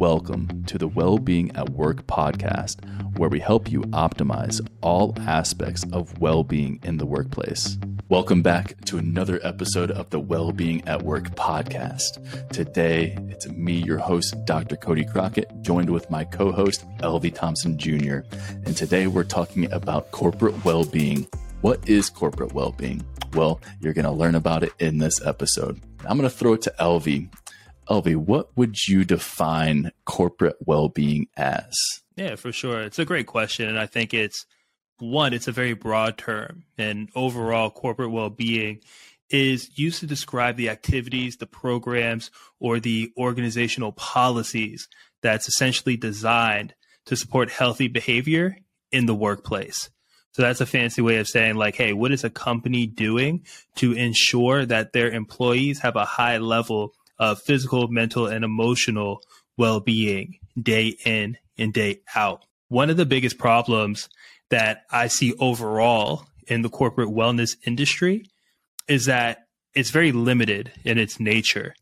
welcome to the Wellbeing at Work podcast, where we help you optimize all aspects of well being in the workplace. Welcome back to another episode of the Wellbeing at Work podcast. Today, it's me, your host, Dr. Cody Crockett, joined with my co host, LV Thompson Jr. And today we're talking about corporate well being. What is corporate well being? Well, you're going to learn about it in this episode. I'm going to throw it to LV. LV, what would you define corporate well being as? Yeah, for sure. It's a great question. And I think it's one, it's a very broad term. And overall, corporate well being is used to describe the activities, the programs, or the organizational policies that's essentially designed to support healthy behavior in the workplace. So that's a fancy way of saying, like, hey, what is a company doing to ensure that their employees have a high level of physical, mental, and emotional well being day in and day out? One of the biggest problems that I see overall in the corporate wellness industry is that it's very limited in its nature.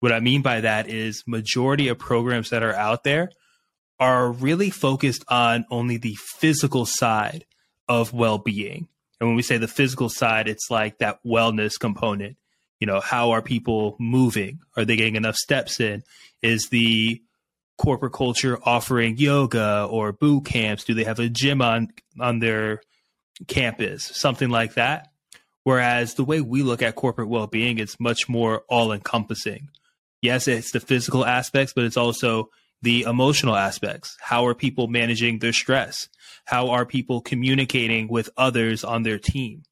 What I mean by that is majority of programs that are out there are really focused on only the physical side of well-being. And when we say the physical side, it's like that wellness component. You know, how are people moving? Are they getting enough steps in? Is the corporate culture offering yoga or boot camps? Do they have a gym on on their campus? Something like that. Whereas the way we look at corporate well-being, it's much more all-encompassing. Yes, it's the physical aspects, but it's also the emotional aspects. How are people managing their stress? How are people communicating with others on their team?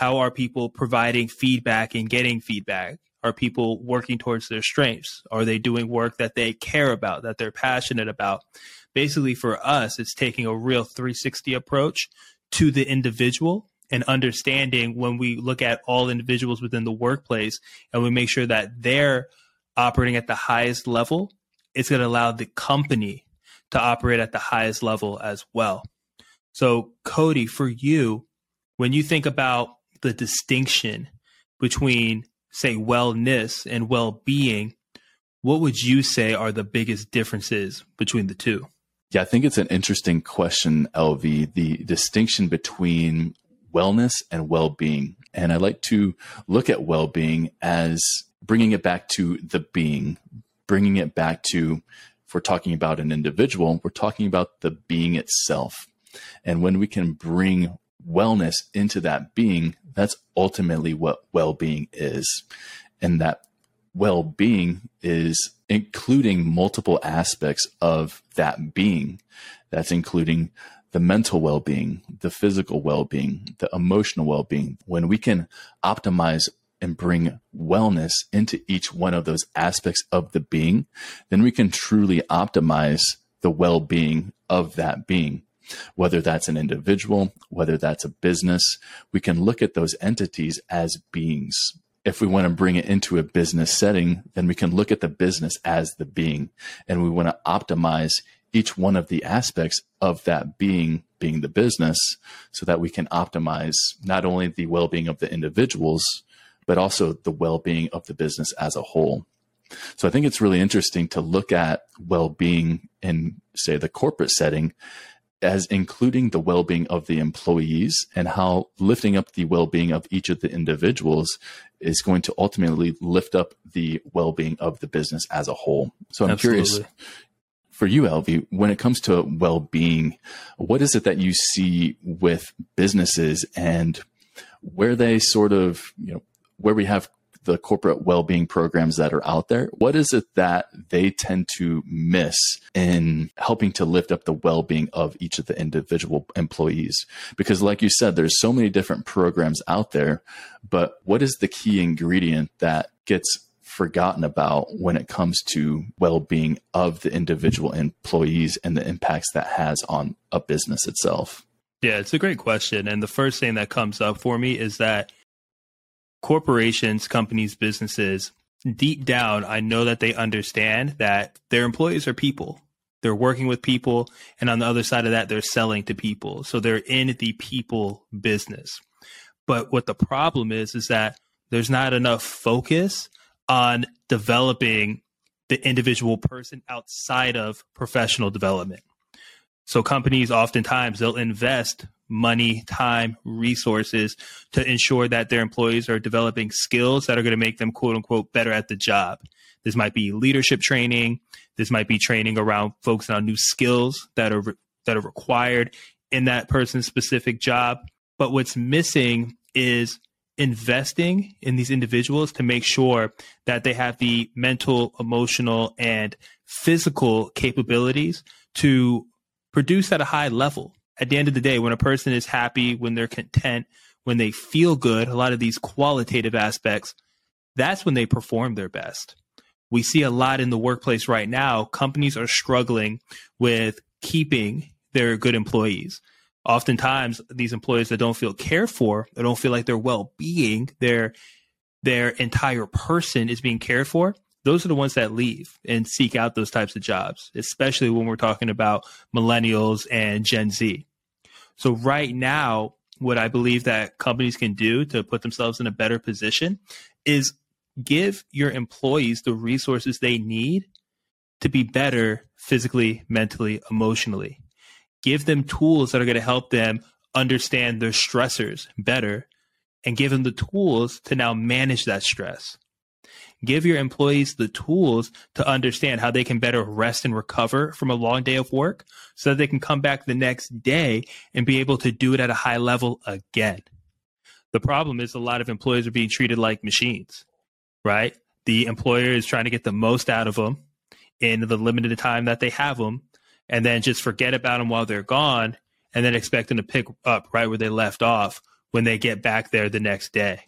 How are people providing feedback and getting feedback? Are people working towards their strengths? Are they doing work that they care about, that they're passionate about? Basically, for us, it's taking a real 360 approach to the individual and understanding when we look at all individuals within the workplace and we make sure that they're operating at the highest level, it's going to allow the company to operate at the highest level as well. So, Cody, for you, when you think about the distinction between say wellness and well-being what would you say are the biggest differences between the two? Yeah i think it's an interesting question lv the distinction between wellness and well-being. And i like to look at well-being as bringing it back to the being bringing it back to if we're talking about an individual we're talking about the being itself. And when we can bring wellness into that being, that's ultimately what well being is. And that well being is including multiple aspects of that being. That's including the mental well being, the physical well being, the emotional well being. When we can optimize and bring wellness into each one of those aspects of the being, then we can truly optimize the well being of that being whether that's an individual, whether that's a business, we can look at those entities as beings. If we want to bring it into a business setting, then we can look at the business as the being and we want to optimize each one of the aspects of that being being the business so that we can optimize not only the well-being of the individuals but also the well-being of the business as a whole so i think it's really interesting to look at well-being in say the corporate setting as including the well-being of the employees and how lifting up the well-being of each of the individuals is going to ultimately lift up the well-being of the business as a whole. So I'm Absolutely. curious for you, LV, when it comes to well-being, what is it that you see with businesses and where they sort of, you know, where we have the corporate well-being programs that are out there what is it that they tend to miss in helping to lift up the well-being of each of the individual employees? Because like you said there's so many different programs out there but what is the key ingredient that gets forgotten about when it comes to well-being of the individual employees and the impacts that has on a business itself? Yeah it's a great question. And the first thing that comes up for me is that corporations, companies, businesses, deep down, I know that they understand that their employees are people. They're working with people. And on the other side of that, they're selling to people. So they're in the people business. But what the problem is, is that there's not enough focus on developing the individual person outside of professional development. So companies oftentimes they'll invest money, time, resources to ensure that their employees are developing skills that are going to make them quote unquote better at the job. This might be leadership training. This might be training around focusing on new skills that are that are required in that person's specific job. But what's missing is investing in these individuals to make sure that they have the mental, emotional, and physical capabilities to produce at a high level. At the end of the day, when a person is happy, when they're content, when they feel good, a lot of these qualitative aspects, that's when they perform their best. We see a lot in the workplace right now. Companies are struggling with keeping their good employees oftentimes these employees that don't feel cared for, they don't feel like their well-being, their their entire person is being cared for, those are the ones that leave and seek out those types of jobs, especially when we're talking about millennials and Gen Z. So right now, what I believe that companies can do to put themselves in a better position is give your employees the resources they need to be better physically, mentally, emotionally give them tools that are going to help them understand their stressors better and give them the tools to now manage that stress. Give your employees the tools to understand how they can better rest and recover from a long day of work so that they can come back the next day and be able to do it at a high level again. The problem is a lot of employees are being treated like machines, right? The employer is trying to get the most out of them in the limited time that they have them and then just forget about them while they're gone and then expect them to pick up right where they left off when they get back there the next day.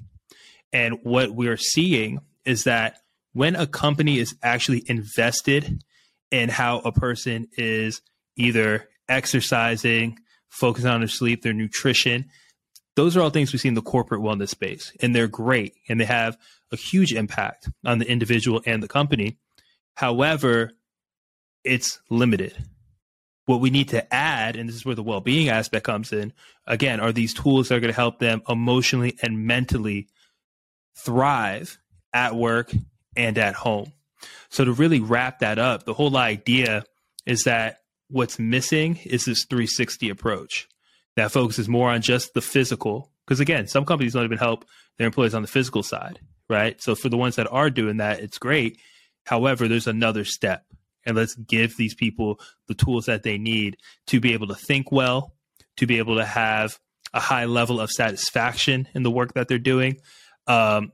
And what we're seeing is that when a company is actually invested in how a person is either exercising, focusing on their sleep, their nutrition, those are all things we see in the corporate wellness space. And they're great and they have a huge impact on the individual and the company. However, it's limited what we need to add, and this is where the well being aspect comes in, again, are these tools that are going to help them emotionally and mentally thrive at work and at home. So, to really wrap that up, the whole idea is that what's missing is this 360 approach that focuses more on just the physical. Because again, some companies don't even help their employees on the physical side, right? So, for the ones that are doing that, it's great. However, there's another step and let's give these people the tools that they need to be able to think well, to be able to have a high level of satisfaction in the work that they're doing, um,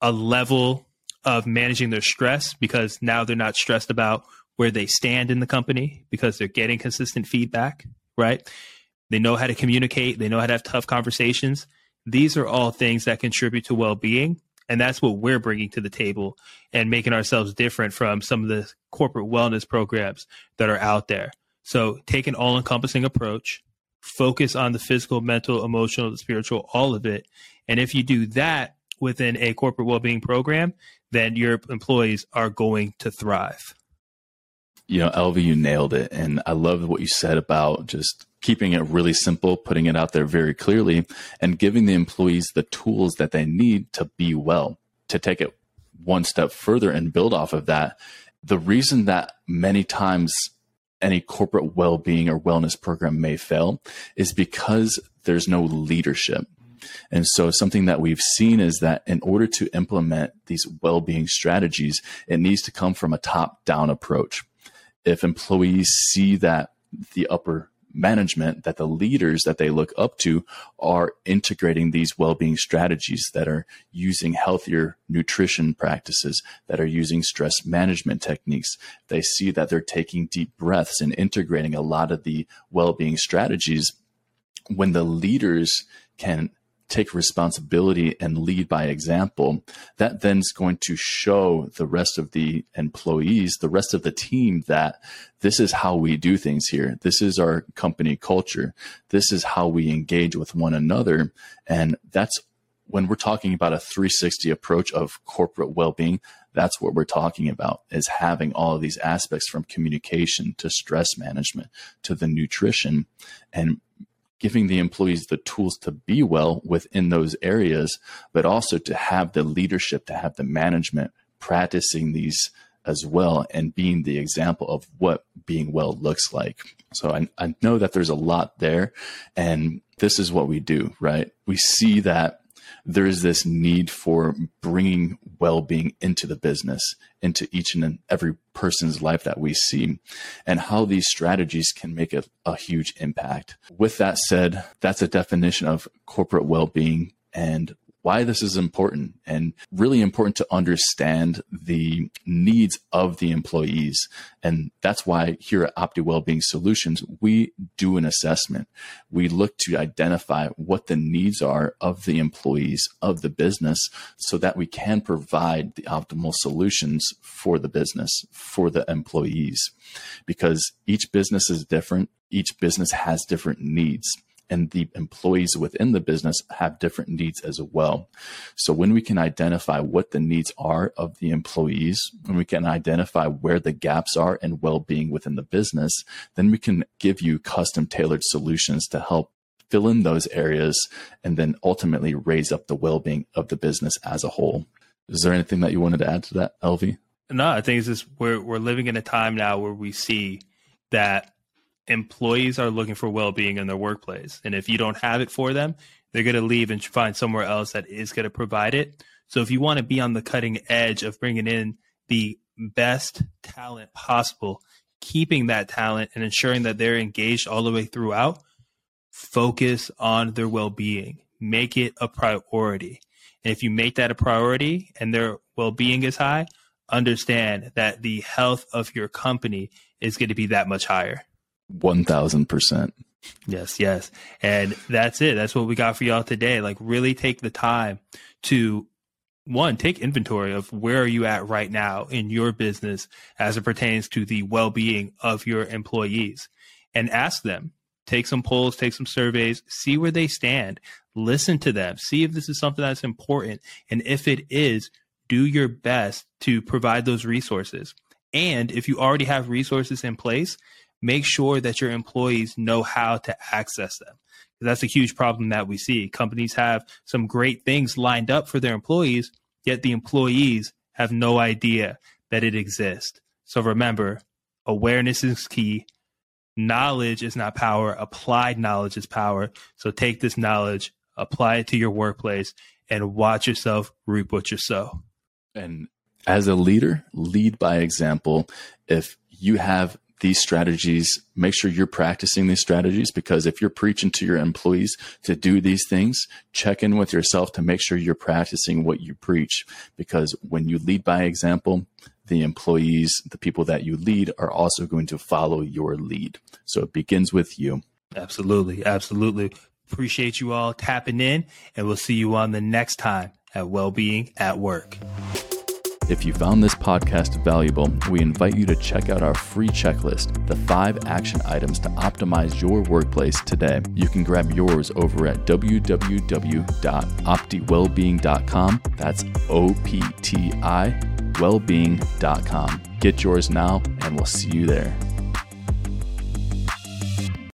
a level of managing their stress because now they're not stressed about where they stand in the company because they're getting consistent feedback, right? They know how to communicate, they know how to have tough conversations. These are all things that contribute to well being and that's what we're bringing to the table and making ourselves different from some of the corporate wellness programs that are out there. So take an all encompassing approach, focus on the physical, mental, emotional, spiritual, all of it. And if you do that within a corporate well being program, then your employees are going to thrive. You know, LV, you nailed it. And I love what you said about just keeping it really simple, putting it out there very clearly, and giving the employees the tools that they need to be well. To take it one step further and build off of that, the reason that many times any corporate well being or wellness program may fail is because there's no leadership. And so, something that we've seen is that in order to implement these well being strategies, it needs to come from a top down approach. If employees see that the upper management that the leaders that they look up to are integrating these well-being strategies that are using healthier nutrition practices that are using stress management techniques they see that they're taking deep breaths and integrating a lot of the well-being strategies when the leaders can take responsibility and lead by example, that then is going to show the rest of the employees, the rest of the team that this is how we do things here. This is our company culture. This is how we engage with one another. And that's when we're talking about a 360 approach of corporate well-being, that's what we're talking about is having all of these aspects from communication to stress management to the nutrition and giving the employees the tools to be well within those areas, but also to have the leadership, to have the management practicing these as well and being the example of what being well looks like. So I, I know that there's a lot there and this is what we do, right? We see that there's this need for bringing well-being into the business, into each and every person's life that we see, and how these strategies can make a, a huge impact. With that said, that's a definition of corporate well-being and why this is important and really important to understand the needs of the employees. And that's why here at Opti Wellbeing Solutions, we do an assessment. We look to identify what the needs are of the employees of the business so that we can provide the optimal solutions for the business, for the employees. Because each business is different, each business has different needs and the employees within the business have different needs as well. So when we can identify what the needs are of the employees, when we can identify where the gaps are in well-being within the business, then we can give you custom tailored solutions to help fill in those areas and then ultimately raise up the well-being of the business as a whole. Is there anything that you wanted to add to that, LV? No, I think it's just we're we're living in a time now where we see that employees are looking for well-being in their workplace. And if you don't have it for them they're going to leave and find somewhere else that is going to provide it. So if you want to be on the cutting edge of bringing in the best talent possible keeping that talent and ensuring that they're engaged all the way throughout focus on their well-being. Make it a priority. And if you make that a priority and their well-being is high understand that the health of your company is going to be that much higher 1000%. Yes, yes. And that's it. That's what we got for y'all today. Like really take the time to one, take inventory of where are you at right now in your business as it pertains to the well-being of your employees and ask them, take some polls, take some surveys, see where they stand, listen to them, see if this is something that's important. And if it is, do your best to provide those resources. And if you already have resources in place, make sure that your employees know how to access them. That's a huge problem that we see. Companies have some great things lined up for their employees, yet the employees have no idea that it exists. So remember, awareness is key. Knowledge is not power. Applied knowledge is power. So take this knowledge, apply it to your workplace, and watch yourself reap what you sow. And as a leader, lead by example. If you have these strategies, make sure you're practicing these strategies because if you're preaching to your employees to do these things, check in with yourself to make sure you're practicing what you preach. Because when you lead by example, the employees, the people that you lead are also going to follow your lead. So it begins with you. Absolutely. Absolutely. Appreciate you all tapping in, and we'll see you on the next time at Wellbeing at Work. If you found this podcast valuable, we invite you to check out our free checklist, the five action items to optimize your workplace today. You can grab yours over at www.optiwellbeing.com. That's O P T I wellbeing.com. Get yours now, and we'll see you there.